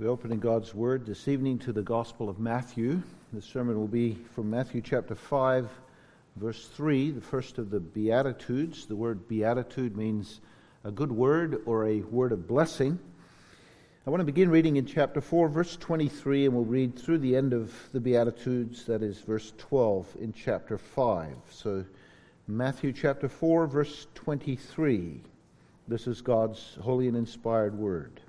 We open in God's Word this evening to the Gospel of Matthew. The sermon will be from Matthew chapter 5, verse 3, the first of the Beatitudes. The word beatitude means a good word or a word of blessing. I want to begin reading in chapter 4, verse 23, and we'll read through the end of the Beatitudes, that is verse 12 in chapter 5. So, Matthew chapter 4, verse 23. This is God's holy and inspired word.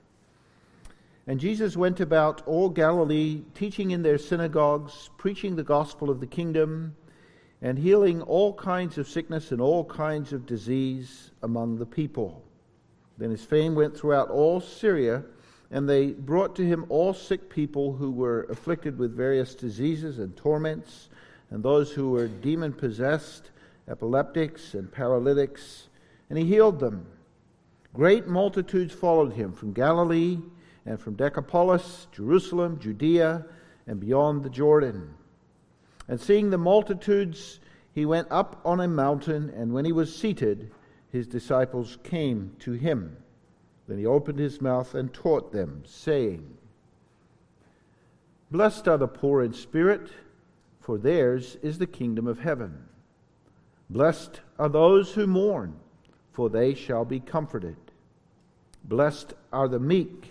And Jesus went about all Galilee, teaching in their synagogues, preaching the gospel of the kingdom, and healing all kinds of sickness and all kinds of disease among the people. Then his fame went throughout all Syria, and they brought to him all sick people who were afflicted with various diseases and torments, and those who were demon possessed, epileptics, and paralytics, and he healed them. Great multitudes followed him from Galilee and from Decapolis, Jerusalem, Judea, and beyond the Jordan. And seeing the multitudes, he went up on a mountain, and when he was seated, his disciples came to him. Then he opened his mouth and taught them, saying, Blessed are the poor in spirit, for theirs is the kingdom of heaven. Blessed are those who mourn, for they shall be comforted. Blessed are the meek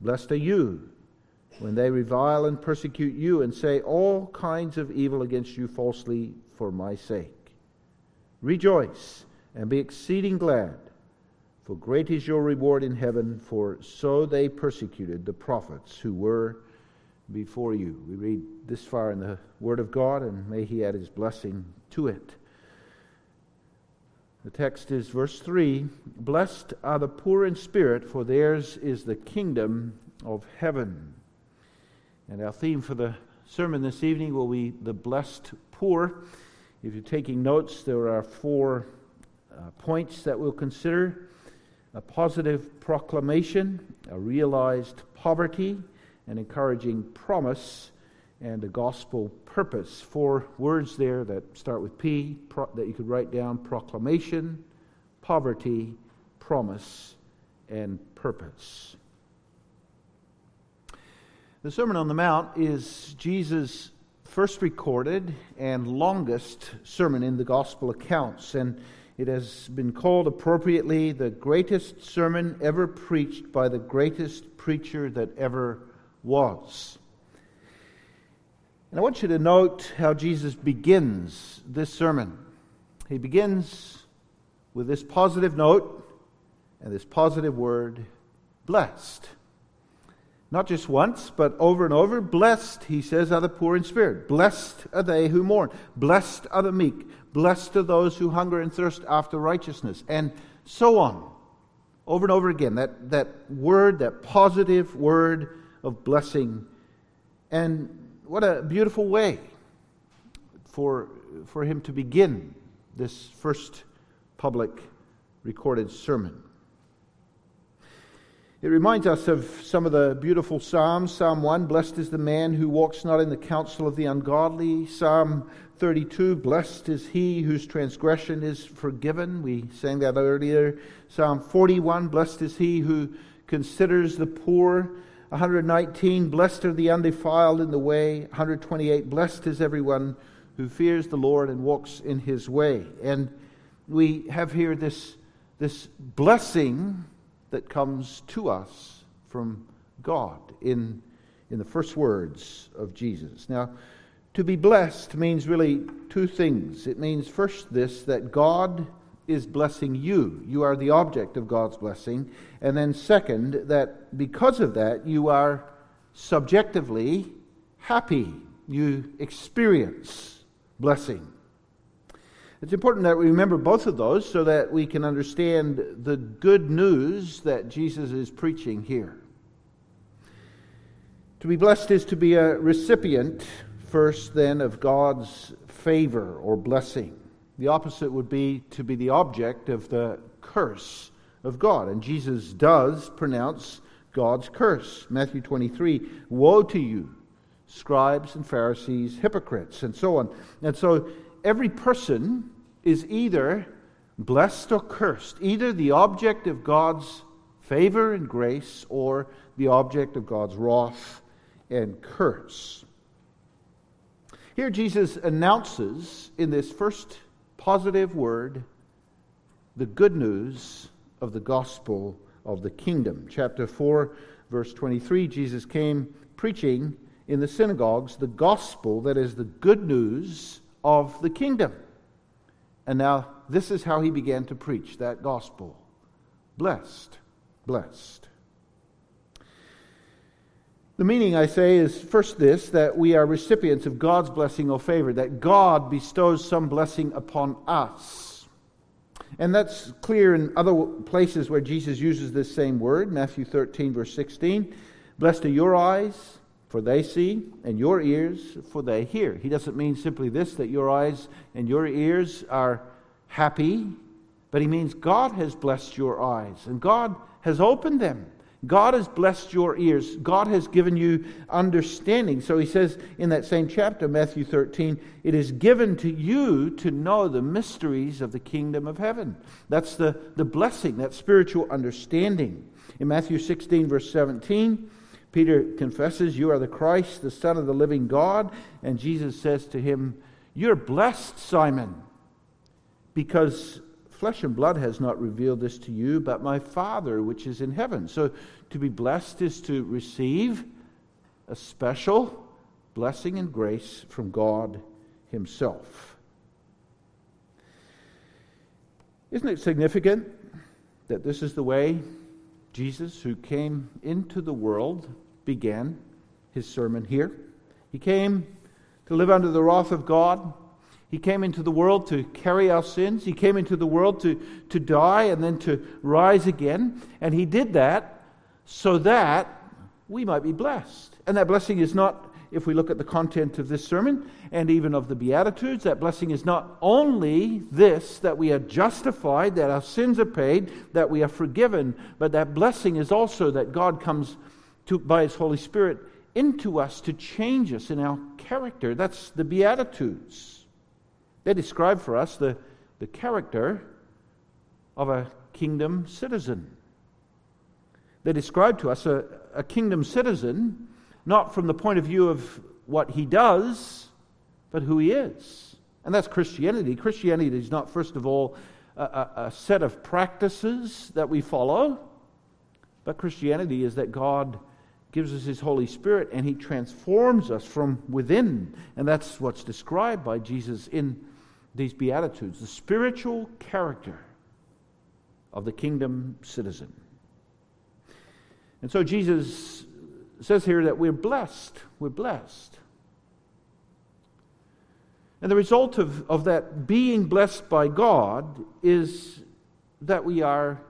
Blessed are you when they revile and persecute you and say all kinds of evil against you falsely for my sake. Rejoice and be exceeding glad, for great is your reward in heaven, for so they persecuted the prophets who were before you. We read this far in the Word of God, and may He add His blessing to it. The text is verse 3 Blessed are the poor in spirit, for theirs is the kingdom of heaven. And our theme for the sermon this evening will be the blessed poor. If you're taking notes, there are four uh, points that we'll consider a positive proclamation, a realized poverty, an encouraging promise, and a gospel purpose. Four words there that start with P pro- that you could write down proclamation, poverty, promise, and purpose. The Sermon on the Mount is Jesus' first recorded and longest sermon in the gospel accounts, and it has been called appropriately the greatest sermon ever preached by the greatest preacher that ever was. And I want you to note how Jesus begins this sermon. He begins with this positive note and this positive word, blessed. Not just once, but over and over. Blessed, he says, are the poor in spirit. Blessed are they who mourn. Blessed are the meek. Blessed are those who hunger and thirst after righteousness. And so on. Over and over again. That, that word, that positive word of blessing. And what a beautiful way for, for him to begin this first public recorded sermon. It reminds us of some of the beautiful Psalms. Psalm 1 Blessed is the man who walks not in the counsel of the ungodly. Psalm 32 Blessed is he whose transgression is forgiven. We sang that earlier. Psalm 41 Blessed is he who considers the poor. 119, blessed are the undefiled in the way. 128, blessed is everyone who fears the Lord and walks in his way. And we have here this, this blessing that comes to us from God in, in the first words of Jesus. Now, to be blessed means really two things. It means first this that God is blessing you. You are the object of God's blessing. And then, second, that because of that, you are subjectively happy. You experience blessing. It's important that we remember both of those so that we can understand the good news that Jesus is preaching here. To be blessed is to be a recipient, first, then, of God's favor or blessing. The opposite would be to be the object of the curse of God. And Jesus does pronounce God's curse. Matthew 23 Woe to you, scribes and Pharisees, hypocrites, and so on. And so every person is either blessed or cursed, either the object of God's favor and grace or the object of God's wrath and curse. Here, Jesus announces in this first positive word the good news of the gospel of the kingdom. Chapter 4, verse 23 Jesus came preaching in the synagogues the gospel, that is, the good news of the kingdom. And now, this is how he began to preach that gospel blessed, blessed. The meaning, I say, is first this that we are recipients of God's blessing or favor, that God bestows some blessing upon us. And that's clear in other places where Jesus uses this same word. Matthew 13, verse 16. Blessed are your eyes, for they see, and your ears, for they hear. He doesn't mean simply this, that your eyes and your ears are happy, but he means God has blessed your eyes, and God has opened them God has blessed your ears. God has given you understanding. So he says in that same chapter, Matthew 13, it is given to you to know the mysteries of the kingdom of heaven. That's the, the blessing, that spiritual understanding. In Matthew 16, verse 17, Peter confesses, You are the Christ, the Son of the living God. And Jesus says to him, You're blessed, Simon, because Flesh and blood has not revealed this to you, but my Father which is in heaven. So to be blessed is to receive a special blessing and grace from God Himself. Isn't it significant that this is the way Jesus, who came into the world, began his sermon here? He came to live under the wrath of God he came into the world to carry our sins. He came into the world to, to die and then to rise again. And He did that so that we might be blessed. And that blessing is not, if we look at the content of this sermon and even of the Beatitudes, that blessing is not only this, that we are justified, that our sins are paid, that we are forgiven, but that blessing is also that God comes to, by His Holy Spirit into us to change us in our character. That's the Beatitudes. They describe for us the, the character of a kingdom citizen. They describe to us a, a kingdom citizen not from the point of view of what he does, but who he is. And that's Christianity. Christianity is not, first of all, a, a, a set of practices that we follow, but Christianity is that God gives us his Holy Spirit and he transforms us from within. And that's what's described by Jesus in these Beatitudes, the spiritual character of the kingdom citizen. And so Jesus says here that we're blessed. We're blessed. And the result of, of that being blessed by God is that we are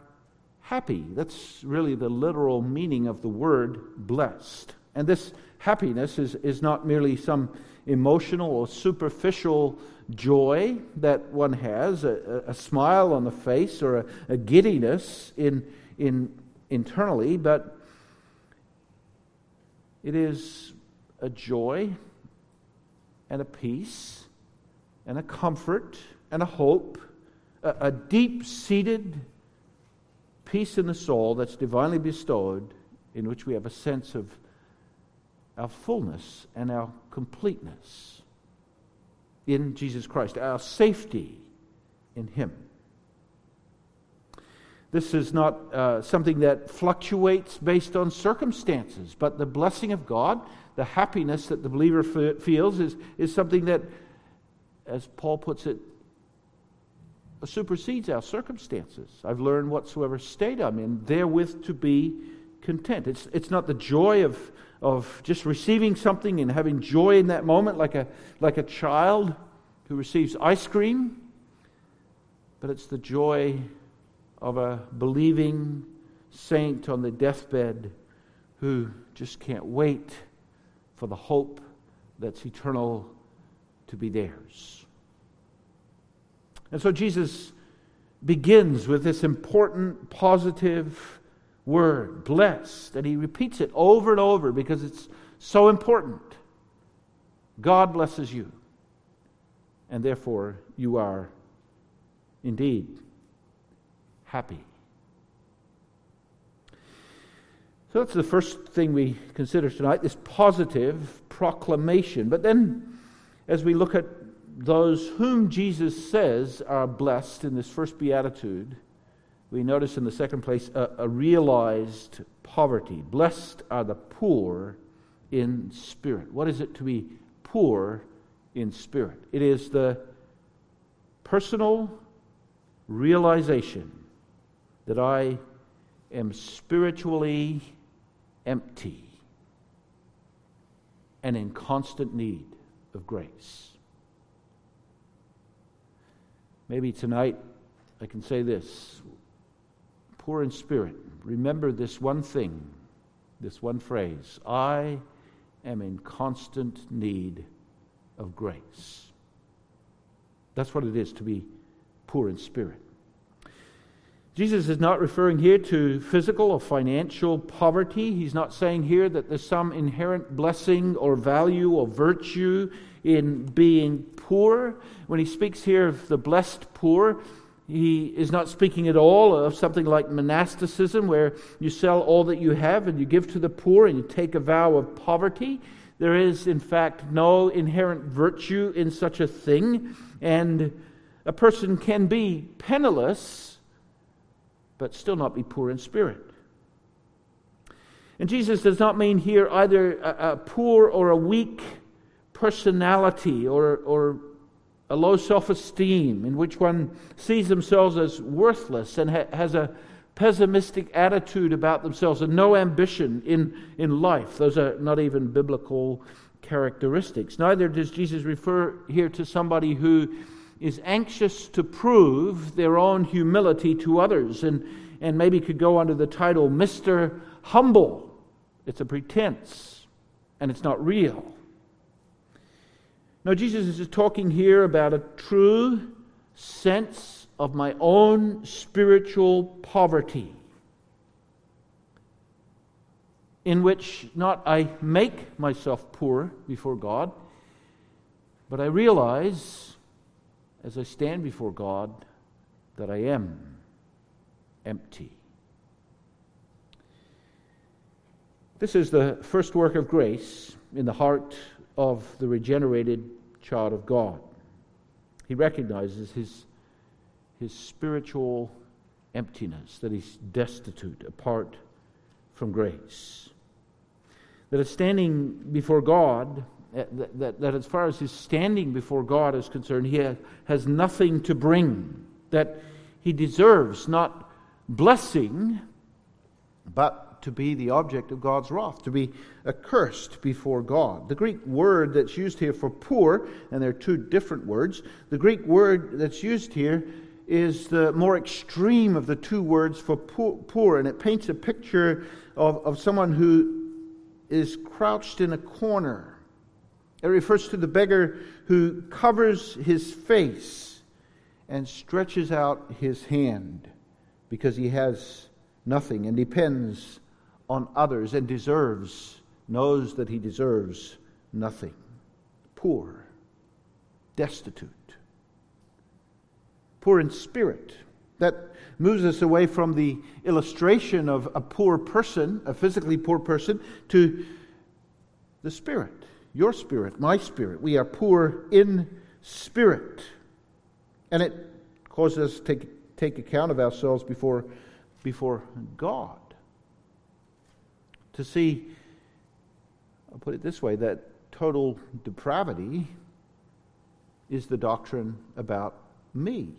happy. That's really the literal meaning of the word blessed. And this happiness is, is not merely some emotional or superficial joy that one has, a, a smile on the face or a, a giddiness in, in, internally, but it is a joy and a peace and a comfort and a hope, a, a deep seated peace in the soul that's divinely bestowed, in which we have a sense of our fullness and our completeness in Jesus Christ, our safety in Him. This is not uh, something that fluctuates based on circumstances, but the blessing of God, the happiness that the believer f- feels, is, is something that, as Paul puts it, supersedes our circumstances. I've learned whatsoever state I'm in, therewith to be content. It's, it's not the joy of, of just receiving something and having joy in that moment, like a, like a child who receives ice cream, but it's the joy of a believing saint on the deathbed who just can't wait for the hope that's eternal to be theirs. And so Jesus begins with this important, positive word, blessed, and he repeats it over and over because it's so important. God blesses you, and therefore you are indeed happy. So that's the first thing we consider tonight this positive proclamation. But then, as we look at those whom Jesus says are blessed in this first beatitude, we notice in the second place a, a realized poverty. Blessed are the poor in spirit. What is it to be poor in spirit? It is the personal realization that I am spiritually empty and in constant need of grace. Maybe tonight I can say this poor in spirit, remember this one thing, this one phrase I am in constant need of grace. That's what it is to be poor in spirit. Jesus is not referring here to physical or financial poverty. He's not saying here that there's some inherent blessing or value or virtue in being poor. When he speaks here of the blessed poor, he is not speaking at all of something like monasticism, where you sell all that you have and you give to the poor and you take a vow of poverty. There is, in fact, no inherent virtue in such a thing, and a person can be penniless, but still not be poor in spirit. And Jesus does not mean here either a, a poor or a weak personality or, or a low self esteem in which one sees themselves as worthless and ha- has a pessimistic attitude about themselves and no ambition in, in life. Those are not even biblical characteristics. Neither does Jesus refer here to somebody who is anxious to prove their own humility to others and, and maybe could go under the title Mr. Humble. It's a pretense and it's not real. No, Jesus is talking here about a true sense of my own spiritual poverty, in which not I make myself poor before God, but I realize as I stand before God that I am empty. This is the first work of grace in the heart of the regenerated child of God. He recognizes his, his spiritual emptiness, that he's destitute apart from grace. That it's standing before God, eh, that, that, that as far as his standing before God is concerned, he has nothing to bring, that he deserves not blessing, but to be the object of God's wrath, to be accursed before God. The Greek word that's used here for poor, and there are two different words, the Greek word that's used here is the more extreme of the two words for poor, and it paints a picture of, of someone who is crouched in a corner. It refers to the beggar who covers his face and stretches out his hand because he has nothing and depends on others and deserves, knows that he deserves nothing. Poor, destitute, poor in spirit. That moves us away from the illustration of a poor person, a physically poor person, to the spirit, your spirit, my spirit. We are poor in spirit. And it causes us to take, take account of ourselves before, before God to see, I'll put it this way, that total depravity is the doctrine about me.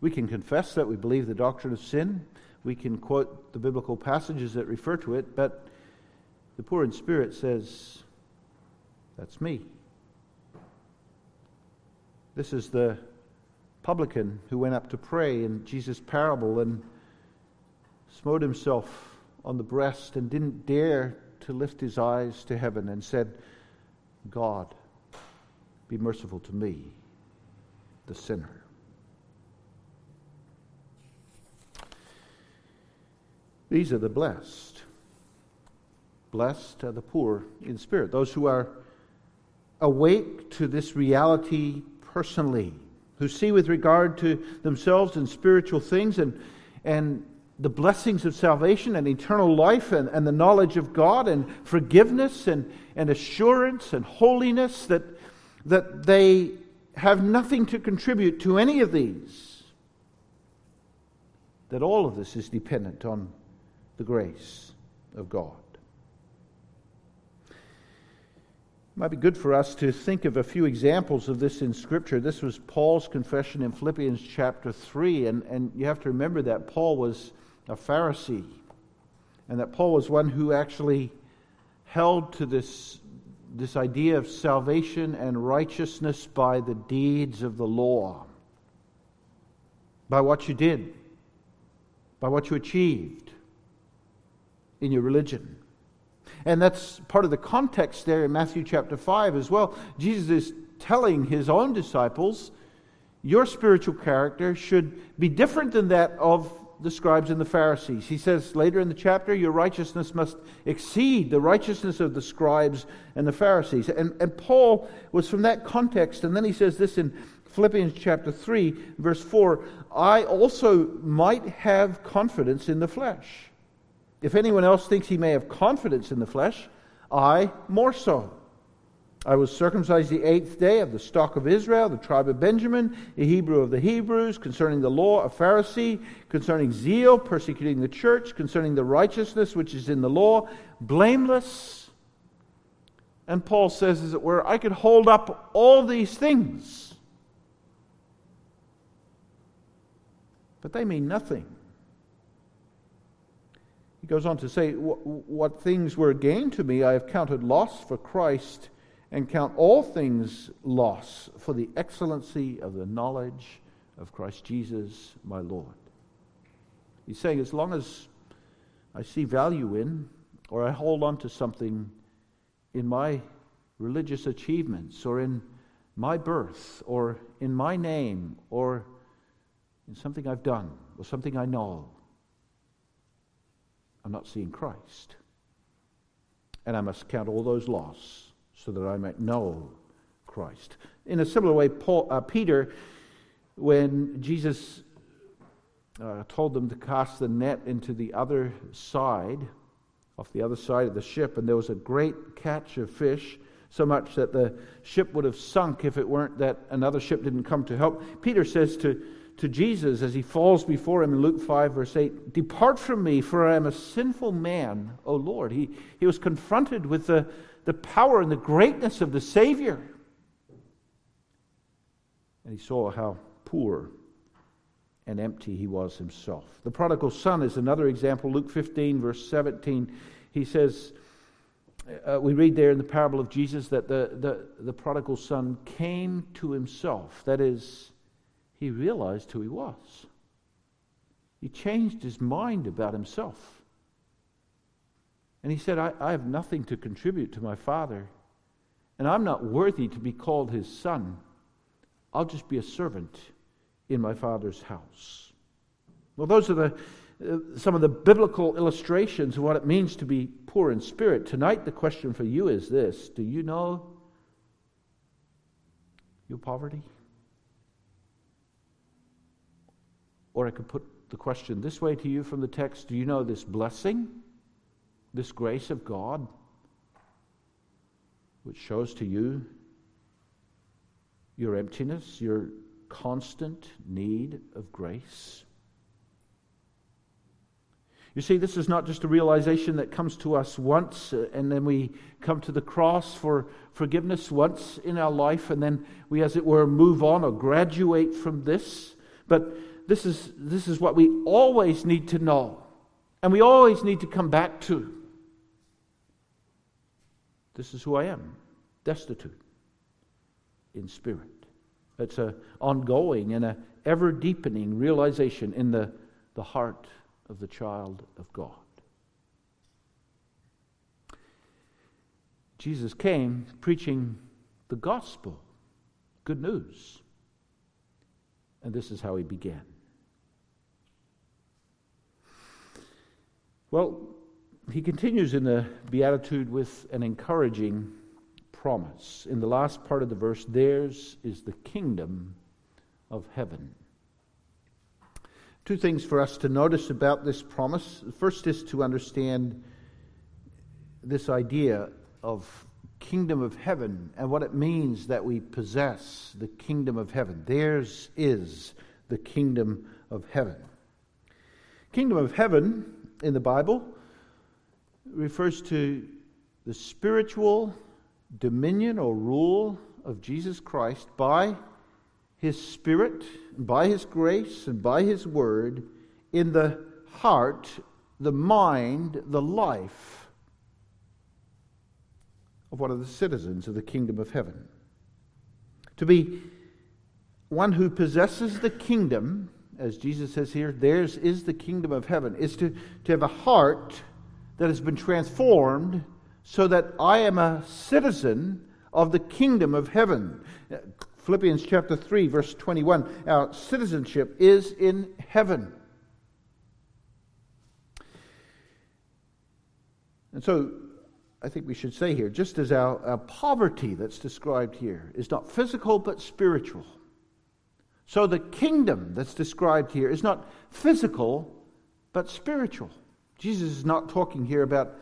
We can confess that we believe the doctrine of sin. We can quote the biblical passages that refer to it, but the poor in spirit says, That's me. This is the publican who went up to pray in Jesus' parable and smote himself on the breast and didn't dare to lift his eyes to heaven and said, God, be merciful to me, the sinner. These are the blessed. Blessed are the poor in spirit, those who are awake to this reality personally, who see with regard to themselves and spiritual things and, and the blessings of salvation and eternal life and, and the knowledge of God and forgiveness and, and assurance and holiness that, that they have nothing to contribute to any of these. That all of this is dependent on the grace of God. It might be good for us to think of a few examples of this in Scripture. This was Paul's confession in Philippians chapter 3, and, and you have to remember that Paul was a Pharisee, and that Paul was one who actually held to this, this idea of salvation and righteousness by the deeds of the law, by what you did, by what you achieved in your religion. And that's part of the context there in Matthew chapter 5 as well. Jesus is telling his own disciples, your spiritual character should be different than that of the scribes and the Pharisees. He says later in the chapter, Your righteousness must exceed the righteousness of the scribes and the Pharisees. And, and Paul was from that context. And then he says this in Philippians chapter 3, verse 4 I also might have confidence in the flesh. If anyone else thinks he may have confidence in the flesh, I more so. I was circumcised the eighth day of the stock of Israel, the tribe of Benjamin, a Hebrew of the Hebrews, concerning the law, a Pharisee, concerning zeal, persecuting the church, concerning the righteousness which is in the law, blameless. And Paul says, as it were, I could hold up all these things. But they mean nothing. He goes on to say, What things were gained to me, I have counted loss for Christ and count all things loss for the excellency of the knowledge of Christ Jesus my Lord. He's saying, as long as I see value in or I hold on to something in my religious achievements or in my birth or in my name or in something I've done or something I know, I'm not seeing Christ. And I must count all those loss so that I might know Christ. In a similar way, Paul, uh, Peter, when Jesus uh, told them to cast the net into the other side, off the other side of the ship, and there was a great catch of fish, so much that the ship would have sunk if it weren't that another ship didn't come to help. Peter says to, to Jesus as he falls before him in Luke 5, verse 8, Depart from me, for I am a sinful man, O Lord. He, he was confronted with the the power and the greatness of the Savior. And he saw how poor and empty he was himself. The prodigal son is another example. Luke 15, verse 17, he says, uh, we read there in the parable of Jesus that the, the, the prodigal son came to himself. That is, he realized who he was. He changed his mind about himself. And he said, I, I have nothing to contribute to my father, and I'm not worthy to be called his son. I'll just be a servant in my father's house. Well, those are the, uh, some of the biblical illustrations of what it means to be poor in spirit. Tonight, the question for you is this Do you know your poverty? Or I could put the question this way to you from the text Do you know this blessing? This grace of God, which shows to you your emptiness, your constant need of grace. You see, this is not just a realization that comes to us once uh, and then we come to the cross for forgiveness once in our life and then we, as it were, move on or graduate from this. But this is, this is what we always need to know and we always need to come back to. This is who I am, destitute in spirit. It's an ongoing and an ever deepening realization in the, the heart of the child of God. Jesus came preaching the gospel, good news. And this is how he began. Well, he continues in the Beatitude with an encouraging promise. In the last part of the verse, theirs is the kingdom of heaven. Two things for us to notice about this promise. The first is to understand this idea of kingdom of heaven and what it means that we possess the kingdom of heaven. Theirs is the kingdom of heaven. Kingdom of heaven in the Bible refers to the spiritual dominion or rule of Jesus Christ by his Spirit, by his grace, and by his word in the heart, the mind, the life of one of the citizens of the kingdom of heaven. To be one who possesses the kingdom, as Jesus says here, theirs is the kingdom of heaven, is to, to have a heart that has been transformed so that I am a citizen of the kingdom of heaven. Philippians chapter 3, verse 21. Our citizenship is in heaven. And so I think we should say here, just as our, our poverty that's described here is not physical but spiritual, so the kingdom that's described here is not physical but spiritual. Jesus is not talking here about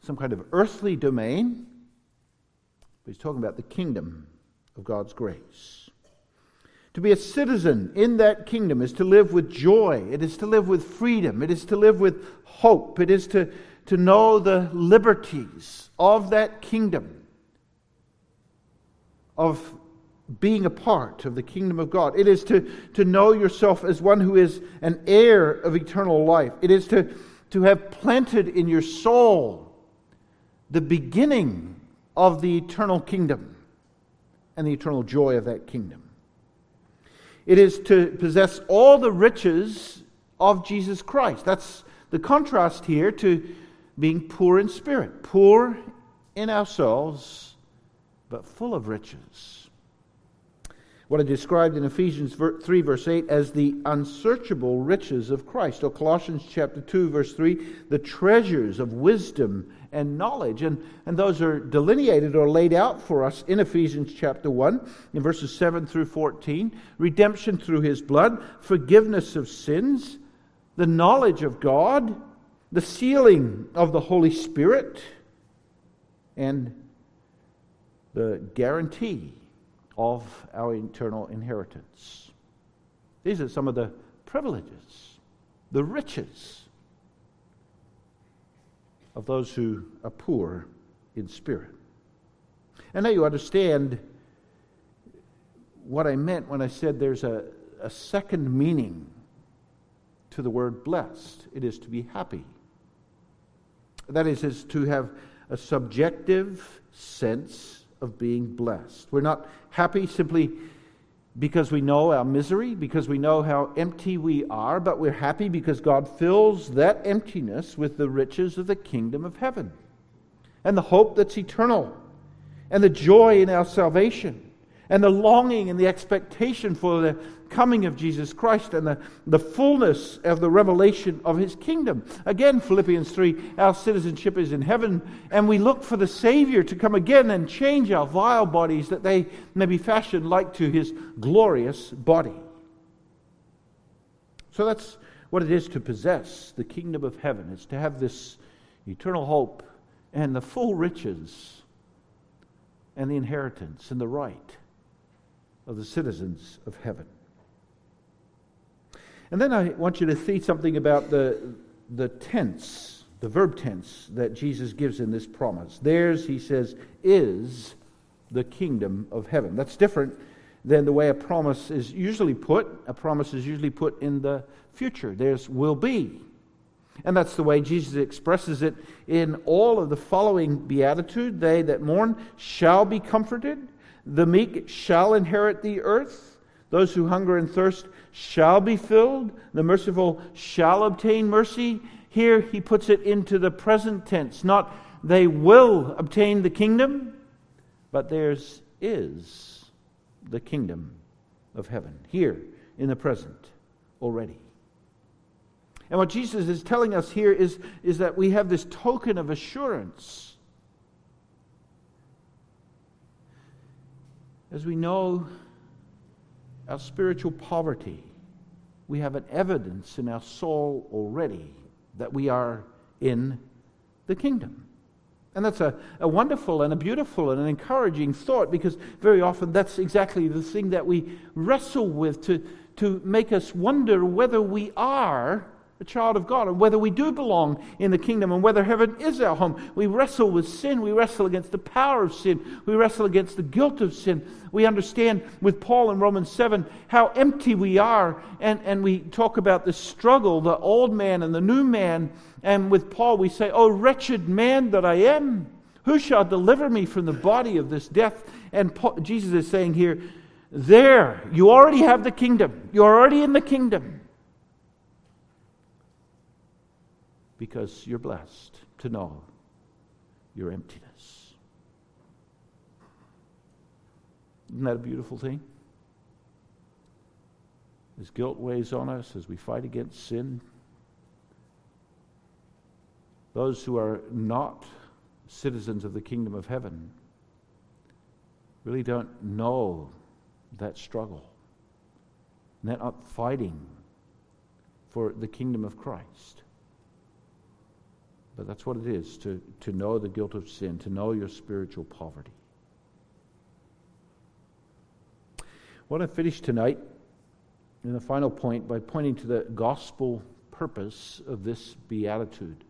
some kind of earthly domain, but he's talking about the kingdom of God's grace. To be a citizen in that kingdom is to live with joy, it is to live with freedom, it is to live with hope, it is to to know the liberties of that kingdom, of being a part of the kingdom of God. It is to, to know yourself as one who is an heir of eternal life. It is to, to have planted in your soul the beginning of the eternal kingdom and the eternal joy of that kingdom. It is to possess all the riches of Jesus Christ. That's the contrast here to being poor in spirit, poor in ourselves, but full of riches. What I described in Ephesians 3, verse 8, as the unsearchable riches of Christ, or Colossians chapter 2, verse 3, the treasures of wisdom and knowledge. And, and those are delineated or laid out for us in Ephesians chapter 1, in verses 7 through 14. Redemption through his blood, forgiveness of sins, the knowledge of God the sealing of the Holy Spirit, and the guarantee of our eternal inheritance. These are some of the privileges, the riches of those who are poor in spirit. And now you understand what I meant when I said there's a, a second meaning to the word blessed it is to be happy. That is, is to have a subjective sense of being blessed. We're not happy simply because we know our misery, because we know how empty we are, but we're happy because God fills that emptiness with the riches of the kingdom of heaven and the hope that's eternal and the joy in our salvation and the longing and the expectation for the coming of Jesus Christ and the, the fullness of the revelation of his kingdom. Again, Philippians 3 our citizenship is in heaven, and we look for the Savior to come again and change our vile bodies that they may be fashioned like to his glorious body. So that's what it is to possess the kingdom of heaven. It's to have this eternal hope and the full riches and the inheritance and the right of the citizens of heaven. And then I want you to see something about the, the tense, the verb tense that Jesus gives in this promise. Theirs, he says, is the kingdom of heaven. That's different than the way a promise is usually put. A promise is usually put in the future. There's will be. And that's the way Jesus expresses it in all of the following beatitude. They that mourn shall be comforted. The meek shall inherit the earth. Those who hunger and thirst shall be filled. The merciful shall obtain mercy. Here he puts it into the present tense, not they will obtain the kingdom, but theirs is the kingdom of heaven here in the present already. And what Jesus is telling us here is, is that we have this token of assurance. As we know our spiritual poverty, we have an evidence in our soul already that we are in the kingdom. And that's a, a wonderful and a beautiful and an encouraging thought because very often that's exactly the thing that we wrestle with to, to make us wonder whether we are a child of God and whether we do belong in the kingdom and whether heaven is our home. We wrestle with sin. We wrestle against the power of sin. We wrestle against the guilt of sin. We understand with Paul in Romans 7 how empty we are. And, and we talk about the struggle, the old man and the new man. And with Paul, we say, Oh, wretched man that I am, who shall deliver me from the body of this death? And Paul, Jesus is saying here, There, you already have the kingdom. You're already in the kingdom. Because you're blessed to know your emptiness. Isn't that a beautiful thing? As guilt weighs on us, as we fight against sin, those who are not citizens of the kingdom of heaven really don't know that struggle. And they're not fighting for the kingdom of Christ. But that's what it is to, to know the guilt of sin, to know your spiritual poverty. I want to finish tonight in the final point by pointing to the gospel purpose of this beatitude.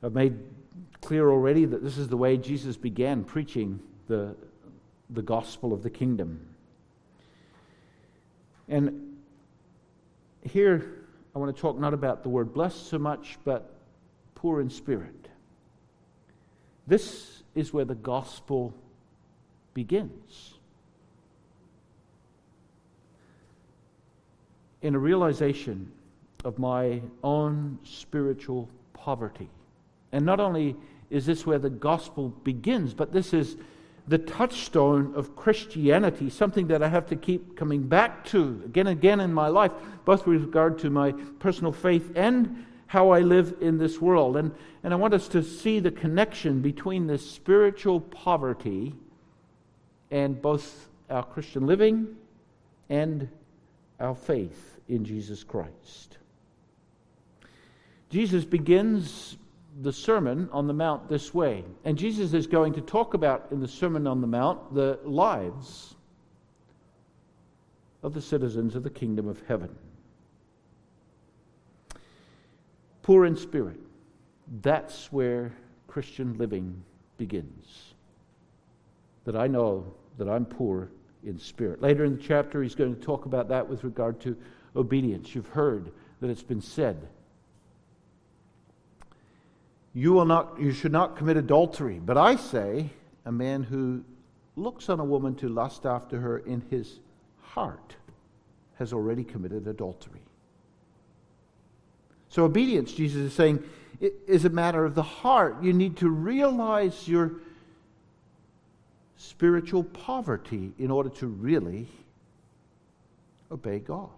I've made clear already that this is the way Jesus began preaching the, the gospel of the kingdom. And here I want to talk not about the word blessed so much, but poor in spirit. This is where the gospel begins. In a realization of my own spiritual poverty. And not only is this where the gospel begins, but this is the touchstone of Christianity, something that I have to keep coming back to again and again in my life, both with regard to my personal faith and how I live in this world. And, and I want us to see the connection between this spiritual poverty and both our Christian living and our faith in Jesus Christ. Jesus begins the Sermon on the Mount this way. And Jesus is going to talk about in the Sermon on the Mount the lives of the citizens of the kingdom of heaven poor in spirit. That's where Christian living begins. That I know that I'm poor in spirit. Later in the chapter, he's going to talk about that with regard to obedience. You've heard that it's been said. You, will not, you should not commit adultery. But I say, a man who looks on a woman to lust after her in his heart has already committed adultery. So, obedience, Jesus is saying, is a matter of the heart. You need to realize your spiritual poverty in order to really obey God.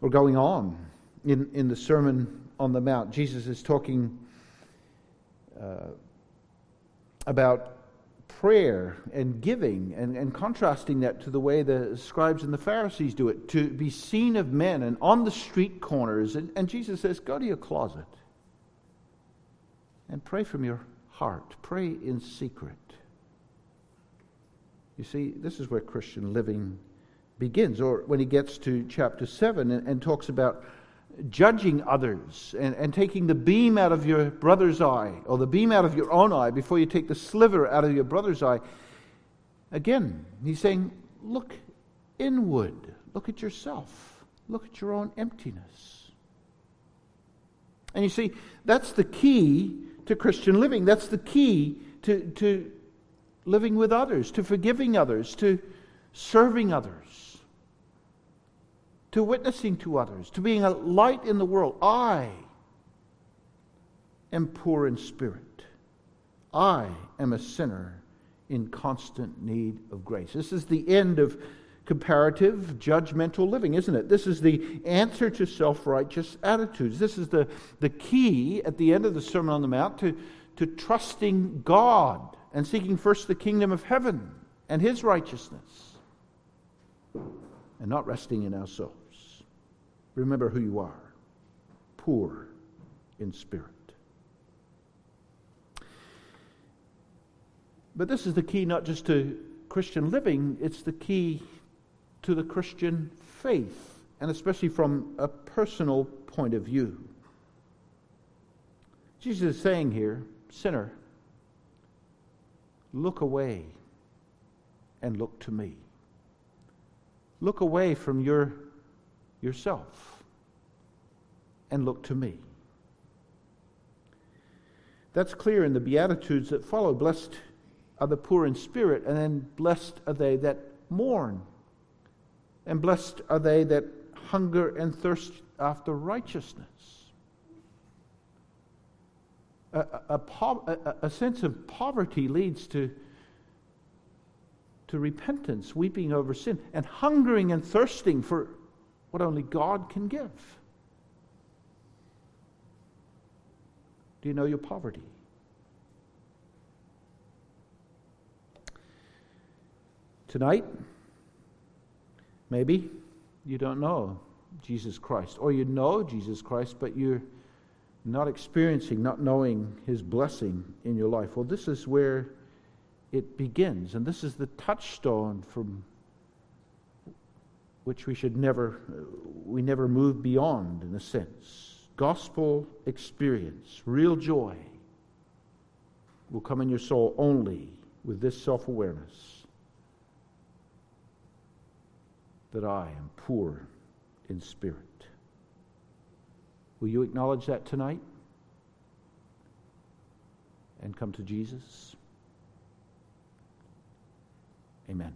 We're going on in, in the Sermon on the Mount. Jesus is talking uh, about prayer and giving and, and contrasting that to the way the scribes and the Pharisees do it, to be seen of men and on the street corners. And, and Jesus says, Go to your closet and pray from your heart, pray in secret. You see, this is where Christian living begins. Or when he gets to chapter 7 and, and talks about judging others and, and taking the beam out of your brother's eye or the beam out of your own eye before you take the sliver out of your brother's eye. Again, he's saying, look inward, look at yourself, look at your own emptiness. And you see, that's the key to Christian living. That's the key to, to living with others, to forgiving others, to serving others to witnessing to others, to being a light in the world. I am poor in spirit. I am a sinner in constant need of grace. This is the end of comparative, judgmental living, isn't it? This is the answer to self righteous attitudes. This is the, the key at the end of the Sermon on the Mount to, to trusting God and seeking first the kingdom of heaven and his righteousness and not resting in ourselves. Remember who you are poor in spirit. But this is the key not just to Christian living, it's the key to the Christian faith, and especially from a personal point of view. Jesus is saying here, sinner, look away and look to me. Look away from your yourself and look to me. That's clear in the Beatitudes that follow. Blessed are the poor in spirit, and then blessed are they that mourn. And blessed are they that hunger and thirst after righteousness. A, a, a, a, sense of poverty leads to, to repentance, weeping over sin, and hungering and thirsting for what only God can give. Do you know your poverty? Tonight, maybe you don't know Jesus Christ, or you know Jesus Christ, but you're not experiencing, not knowing his blessing in your life. Well, this is where it begins, and this is the touchstone from which we should never uh, we never move beyond in a sense. Gospel experience, real joy will come in your soul only with this self-awareness that I am poor in spirit. Will you acknowledge that tonight and come to Jesus? Amen.